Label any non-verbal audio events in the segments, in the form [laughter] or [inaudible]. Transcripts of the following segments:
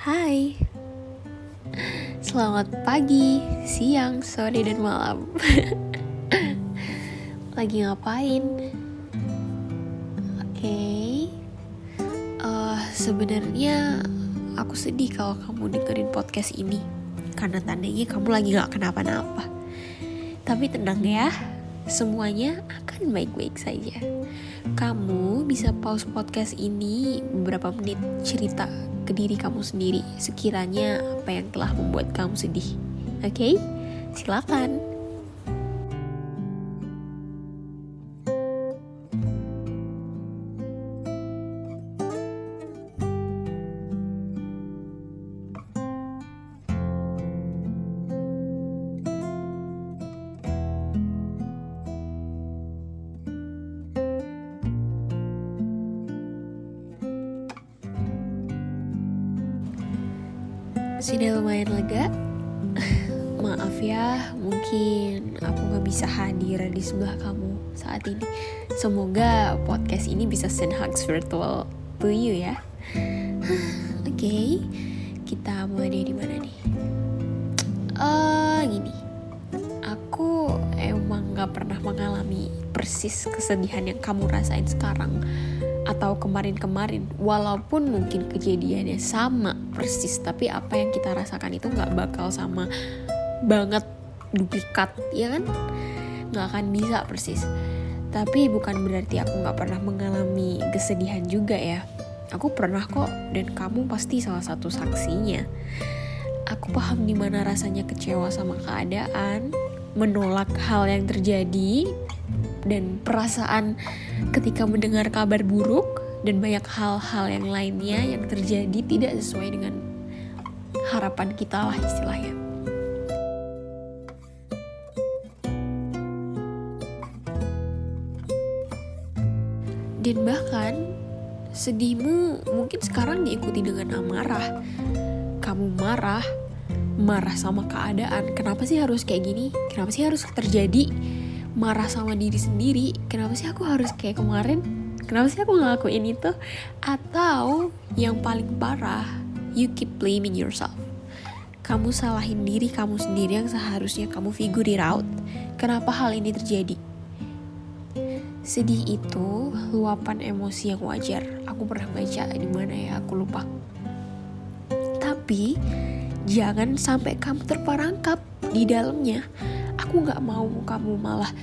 Hai. Selamat pagi, siang, sore, dan malam. [laughs] Lagi ngapain? Oke. Okay. uh, eh, Sebenarnya aku sedih kalau kamu dengerin podcast ini. Karena tandanya kamu lagi gak kenapa-napa. Tapi tenang ya Semuanya akan baik-baik saja. Kamu bisa pause podcast ini beberapa menit cerita ke diri kamu sendiri sekiranya apa yang telah membuat kamu sedih. Oke, okay? silakan. Sudah lumayan lega. [laughs] Maaf ya mungkin aku gak bisa hadir di sebelah kamu saat ini. Semoga podcast ini bisa send hugs virtual to you ya. [sighs] Oke okay, kita mulai dari mana nih? Uh, [tsk] gini. Aku emang gak pernah mengalami persis kesedihan yang kamu rasain sekarang atau kemarin-kemarin walaupun mungkin kejadiannya sama persis tapi apa yang kita rasakan itu nggak bakal sama banget duplikat ya kan? Nggak akan bisa persis. Tapi bukan berarti aku nggak pernah mengalami kesedihan juga ya. Aku pernah kok dan kamu pasti salah satu saksinya. Aku paham gimana rasanya kecewa sama keadaan menolak hal yang terjadi dan perasaan ketika mendengar kabar buruk dan banyak hal-hal yang lainnya yang terjadi tidak sesuai dengan harapan kita lah istilahnya. Dan bahkan sedihmu mungkin sekarang diikuti dengan amarah. Kamu marah, marah sama keadaan. Kenapa sih harus kayak gini? Kenapa sih harus terjadi? Marah sama diri sendiri kenapa sih aku harus kayak kemarin? Kenapa sih aku ngelakuin itu? Atau yang paling parah you keep blaming yourself. Kamu salahin diri kamu sendiri yang seharusnya kamu figure it out. Kenapa hal ini terjadi? Sedih itu luapan emosi yang wajar. Aku pernah baca di mana ya aku lupa. Tapi jangan sampai kamu terperangkap di dalamnya aku nggak mau kamu malah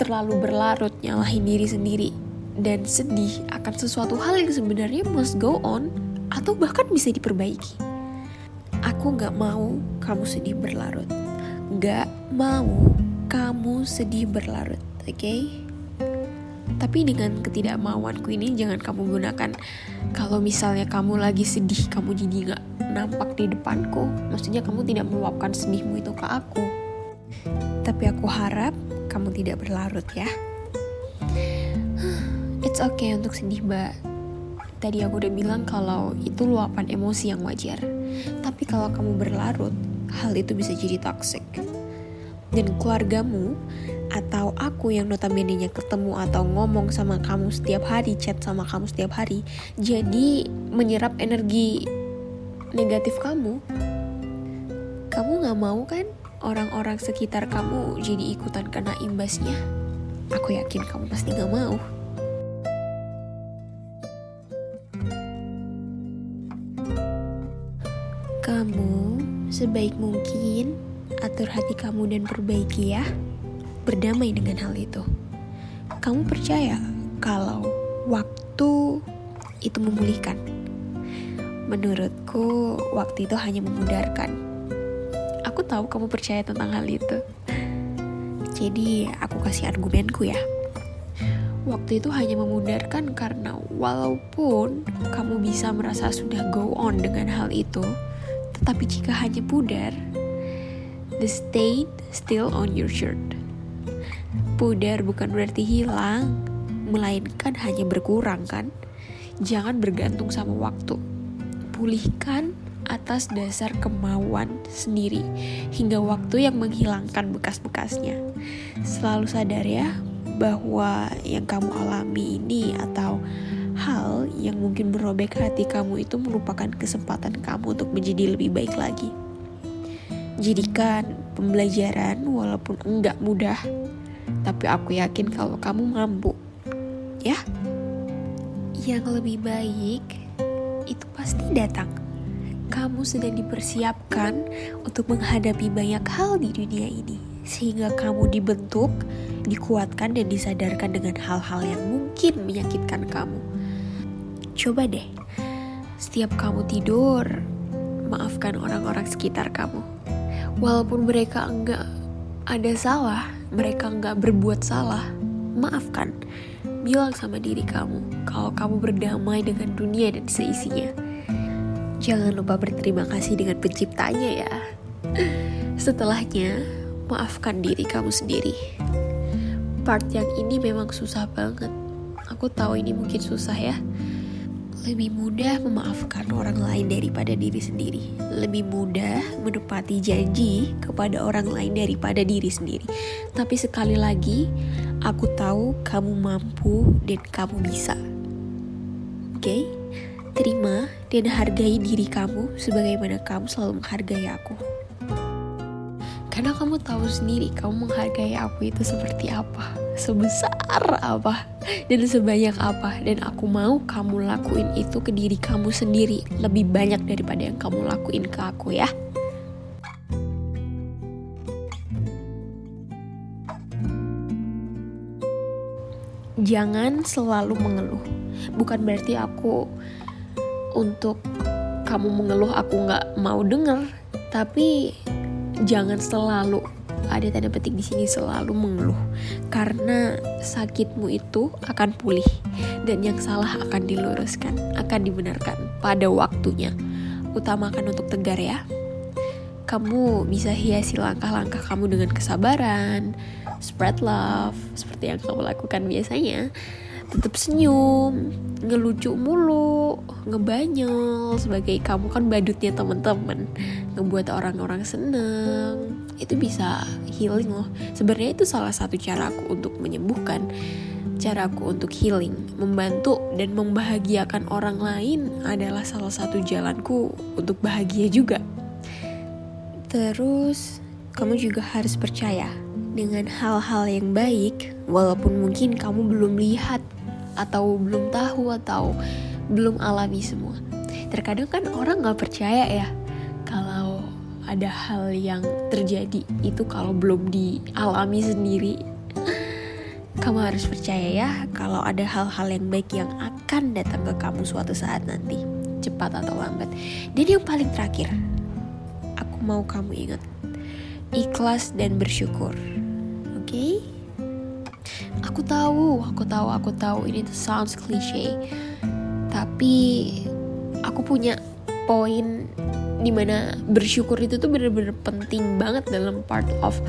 terlalu berlarut nyalahin diri sendiri dan sedih akan sesuatu hal yang sebenarnya must go on atau bahkan bisa diperbaiki. Aku nggak mau kamu sedih berlarut. Gak mau kamu sedih berlarut, oke? Okay? Tapi dengan ketidakmauanku ini jangan kamu gunakan kalau misalnya kamu lagi sedih, kamu jadi nggak nampak di depanku. Maksudnya kamu tidak meluapkan sedihmu itu ke aku tapi aku harap kamu tidak berlarut ya. [sighs] It's okay untuk sedih, Mbak. Tadi aku udah bilang kalau itu luapan emosi yang wajar. Tapi kalau kamu berlarut, hal itu bisa jadi toxic. Dan keluargamu atau aku yang notabene-nya ketemu atau ngomong sama kamu setiap hari, chat sama kamu setiap hari, jadi menyerap energi negatif kamu. Kamu gak mau kan orang-orang sekitar kamu jadi ikutan kena imbasnya, aku yakin kamu pasti gak mau. Kamu sebaik mungkin atur hati kamu dan perbaiki ya. Berdamai dengan hal itu. Kamu percaya kalau waktu itu memulihkan? Menurutku, waktu itu hanya memudarkan tahu kamu percaya tentang hal itu. Jadi aku kasih argumenku ya. Waktu itu hanya memudarkan karena walaupun kamu bisa merasa sudah go on dengan hal itu, tetapi jika hanya pudar, the stain still on your shirt. Pudar bukan berarti hilang, melainkan hanya berkurang kan? Jangan bergantung sama waktu. Pulihkan atas dasar kemauan sendiri hingga waktu yang menghilangkan bekas-bekasnya. Selalu sadar ya bahwa yang kamu alami ini atau hal yang mungkin merobek hati kamu itu merupakan kesempatan kamu untuk menjadi lebih baik lagi. Jadikan pembelajaran walaupun enggak mudah, tapi aku yakin kalau kamu mampu. Ya? Yang lebih baik itu pasti datang. Kamu sedang dipersiapkan untuk menghadapi banyak hal di dunia ini, sehingga kamu dibentuk, dikuatkan, dan disadarkan dengan hal-hal yang mungkin menyakitkan kamu. Coba deh, setiap kamu tidur, maafkan orang-orang sekitar kamu. Walaupun mereka enggak ada salah, mereka enggak berbuat salah, maafkan. Bilang sama diri kamu kalau kamu berdamai dengan dunia dan seisinya. Jangan lupa berterima kasih dengan penciptanya ya. Setelahnya, maafkan diri kamu sendiri. Part yang ini memang susah banget. Aku tahu ini mungkin susah ya lebih mudah memaafkan orang lain daripada diri sendiri. Lebih mudah menepati janji kepada orang lain daripada diri sendiri. Tapi sekali lagi, aku tahu kamu mampu dan kamu bisa. Oke? Okay? Terima dan hargai diri kamu sebagaimana kamu selalu menghargai aku. Karena kamu tahu sendiri kamu menghargai aku itu seperti apa, sebesar apa, dan sebanyak apa. Dan aku mau kamu lakuin itu ke diri kamu sendiri lebih banyak daripada yang kamu lakuin ke aku ya. Jangan selalu mengeluh. Bukan berarti aku untuk kamu mengeluh aku nggak mau denger, tapi jangan selalu ada tanda petik di sini selalu mengeluh karena sakitmu itu akan pulih dan yang salah akan diluruskan, akan dibenarkan pada waktunya. Utamakan untuk tegar ya. Kamu bisa hiasi langkah-langkah kamu dengan kesabaran, spread love seperti yang kamu lakukan biasanya tetap senyum ngelucu mulu ngebanyel sebagai kamu. Kan badutnya temen-temen ngebuat orang-orang seneng. Itu bisa healing loh. Sebenarnya itu salah satu cara aku untuk menyembuhkan cara aku untuk healing membantu dan membahagiakan orang lain adalah salah satu jalanku untuk bahagia juga. Terus kamu juga harus percaya dengan hal-hal yang baik walaupun mungkin kamu belum lihat atau belum tahu atau belum alami semua. Terkadang kan orang nggak percaya ya kalau ada hal yang terjadi itu kalau belum dialami sendiri. Kamu harus percaya ya kalau ada hal-hal yang baik yang akan datang ke kamu suatu saat nanti, cepat atau lambat. Dan yang paling terakhir, aku mau kamu ingat, ikhlas dan bersyukur. Aku tahu, aku tahu, aku tahu ini tuh sounds cliche. Tapi aku punya poin di mana bersyukur itu tuh bener-bener penting banget dalam part of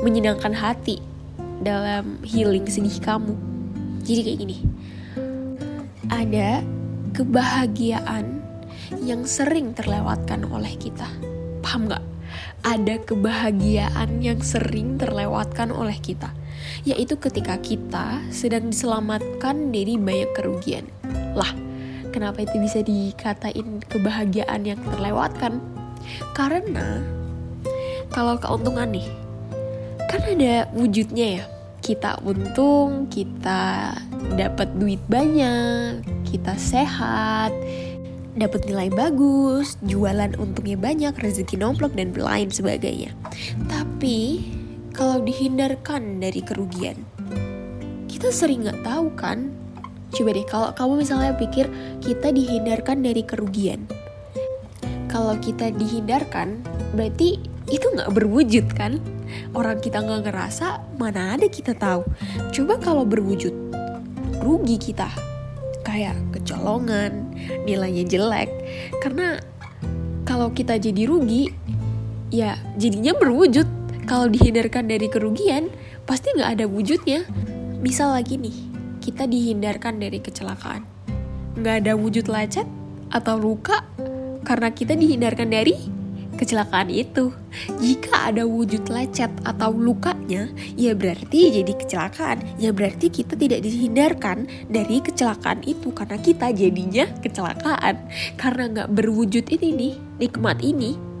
menyenangkan hati dalam healing sedih kamu. Jadi kayak gini, ada kebahagiaan yang sering terlewatkan oleh kita. Paham gak? Ada kebahagiaan yang sering terlewatkan oleh kita yaitu ketika kita sedang diselamatkan dari banyak kerugian. Lah, kenapa itu bisa dikatain kebahagiaan yang terlewatkan? Karena kalau keuntungan nih, kan ada wujudnya ya. Kita untung, kita dapat duit banyak, kita sehat, dapat nilai bagus, jualan untungnya banyak, rezeki nomplok dan lain sebagainya. Tapi kalau dihindarkan dari kerugian. Kita sering nggak tahu kan? Coba deh kalau kamu misalnya pikir kita dihindarkan dari kerugian. Kalau kita dihindarkan, berarti itu nggak berwujud kan? Orang kita nggak ngerasa, mana ada kita tahu. Coba kalau berwujud, rugi kita. Kayak kecolongan, nilainya jelek. Karena kalau kita jadi rugi, ya jadinya berwujud kalau dihindarkan dari kerugian, pasti nggak ada wujudnya. Misal lagi nih, kita dihindarkan dari kecelakaan. Nggak ada wujud lecet atau luka karena kita dihindarkan dari kecelakaan itu. Jika ada wujud lecet atau lukanya, ya berarti jadi kecelakaan. Ya berarti kita tidak dihindarkan dari kecelakaan itu karena kita jadinya kecelakaan. Karena nggak berwujud ini nih, nikmat ini,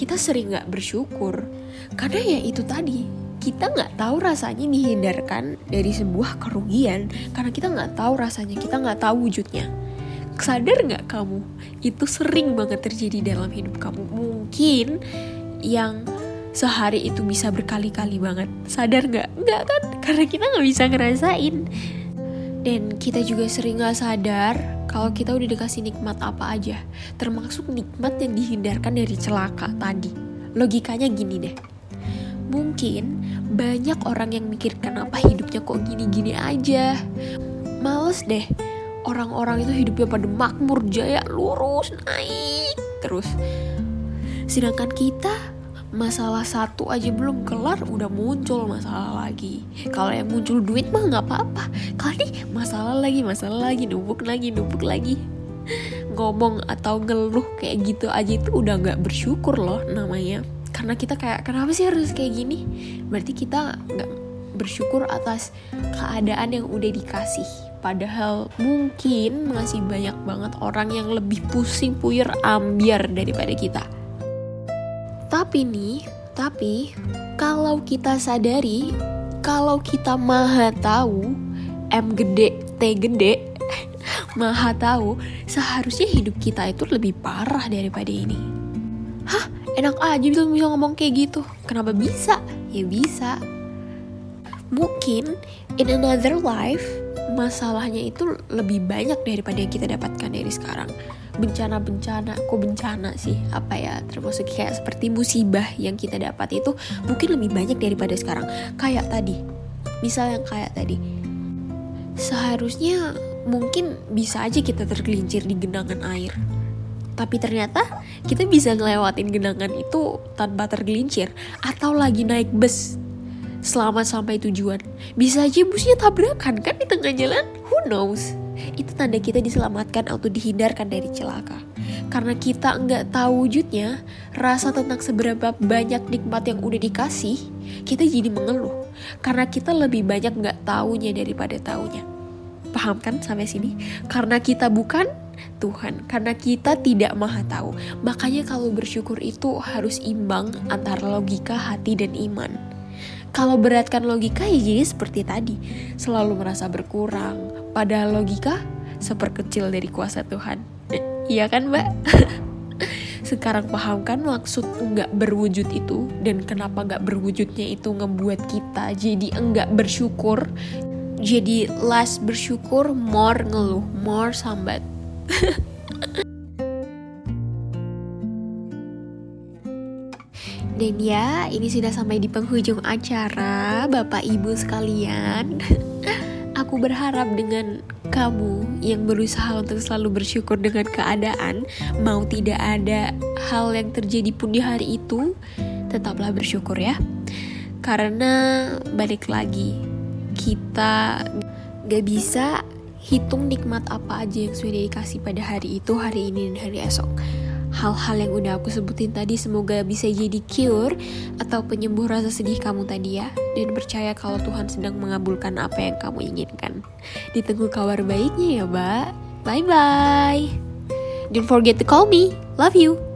kita sering nggak bersyukur. Karena ya itu tadi, kita nggak tahu rasanya dihindarkan dari sebuah kerugian. Karena kita nggak tahu rasanya kita nggak tahu wujudnya. Sadar nggak kamu? Itu sering banget terjadi dalam hidup kamu. Mungkin yang sehari itu bisa berkali-kali banget. Sadar nggak? Nggak kan? Karena kita nggak bisa ngerasain dan kita juga sering nggak sadar kalau kita udah dikasih nikmat apa aja. Termasuk nikmat yang dihindarkan dari celaka tadi. Logikanya gini deh. Mungkin banyak orang yang mikir kenapa hidupnya kok gini-gini aja? Males deh. Orang-orang itu hidupnya pada makmur jaya lurus naik terus. Sedangkan kita masalah satu aja belum kelar udah muncul masalah lagi. Kalau yang muncul duit mah nggak apa-apa. Kali masalah lagi masalah lagi numpuk lagi numpuk lagi. Ngomong atau ngeluh kayak gitu aja itu udah nggak bersyukur loh namanya. Karena kita kayak kenapa sih harus kayak gini? Berarti kita nggak bersyukur atas keadaan yang udah dikasih. Padahal mungkin masih banyak banget orang yang lebih pusing puyir ambiar daripada kita. Tapi nih, tapi kalau kita sadari, kalau kita maha tahu, M gede, T gede, [laughs] maha tahu, seharusnya hidup kita itu lebih parah daripada ini. Hah, enak aja bisa ngomong kayak gitu. Kenapa bisa? Ya bisa. Mungkin in another life, masalahnya itu lebih banyak daripada yang kita dapatkan dari sekarang bencana-bencana kok bencana sih? Apa ya termasuk kayak seperti musibah yang kita dapat itu mungkin lebih banyak daripada sekarang. Kayak tadi misal yang kayak tadi. Seharusnya mungkin bisa aja kita tergelincir di genangan air. Tapi ternyata kita bisa ngelewatin genangan itu tanpa tergelincir atau lagi naik bus selamat sampai tujuan. Bisa aja busnya tabrakan kan di tengah jalan, who knows? Itu tanda kita diselamatkan atau dihindarkan dari celaka. Karena kita nggak tahu wujudnya, rasa tentang seberapa banyak nikmat yang udah dikasih, kita jadi mengeluh. Karena kita lebih banyak nggak taunya daripada taunya. Paham kan sampai sini? Karena kita bukan Tuhan, karena kita tidak maha tahu. Makanya kalau bersyukur itu harus imbang antara logika, hati, dan iman. Kalau beratkan logika ya jadi seperti tadi, selalu merasa berkurang. Padahal logika seperkecil dari kuasa Tuhan. iya kan mbak? [laughs] Sekarang paham kan maksud enggak berwujud itu dan kenapa enggak berwujudnya itu ngebuat kita jadi enggak bersyukur. Jadi less bersyukur, more ngeluh, more sambat. [laughs] Dan ya, ini sudah sampai di penghujung acara, Bapak Ibu sekalian. [laughs] Aku berharap dengan kamu yang berusaha untuk selalu bersyukur dengan keadaan, mau tidak ada hal yang terjadi pun di hari itu, tetaplah bersyukur ya. Karena balik lagi, kita gak bisa hitung nikmat apa aja yang sudah dikasih pada hari itu, hari ini, dan hari esok hal-hal yang udah aku sebutin tadi semoga bisa jadi cure atau penyembuh rasa sedih kamu tadi ya. Dan percaya kalau Tuhan sedang mengabulkan apa yang kamu inginkan. Ditunggu kabar baiknya ya mbak. Bye bye don't forget to call me. Love you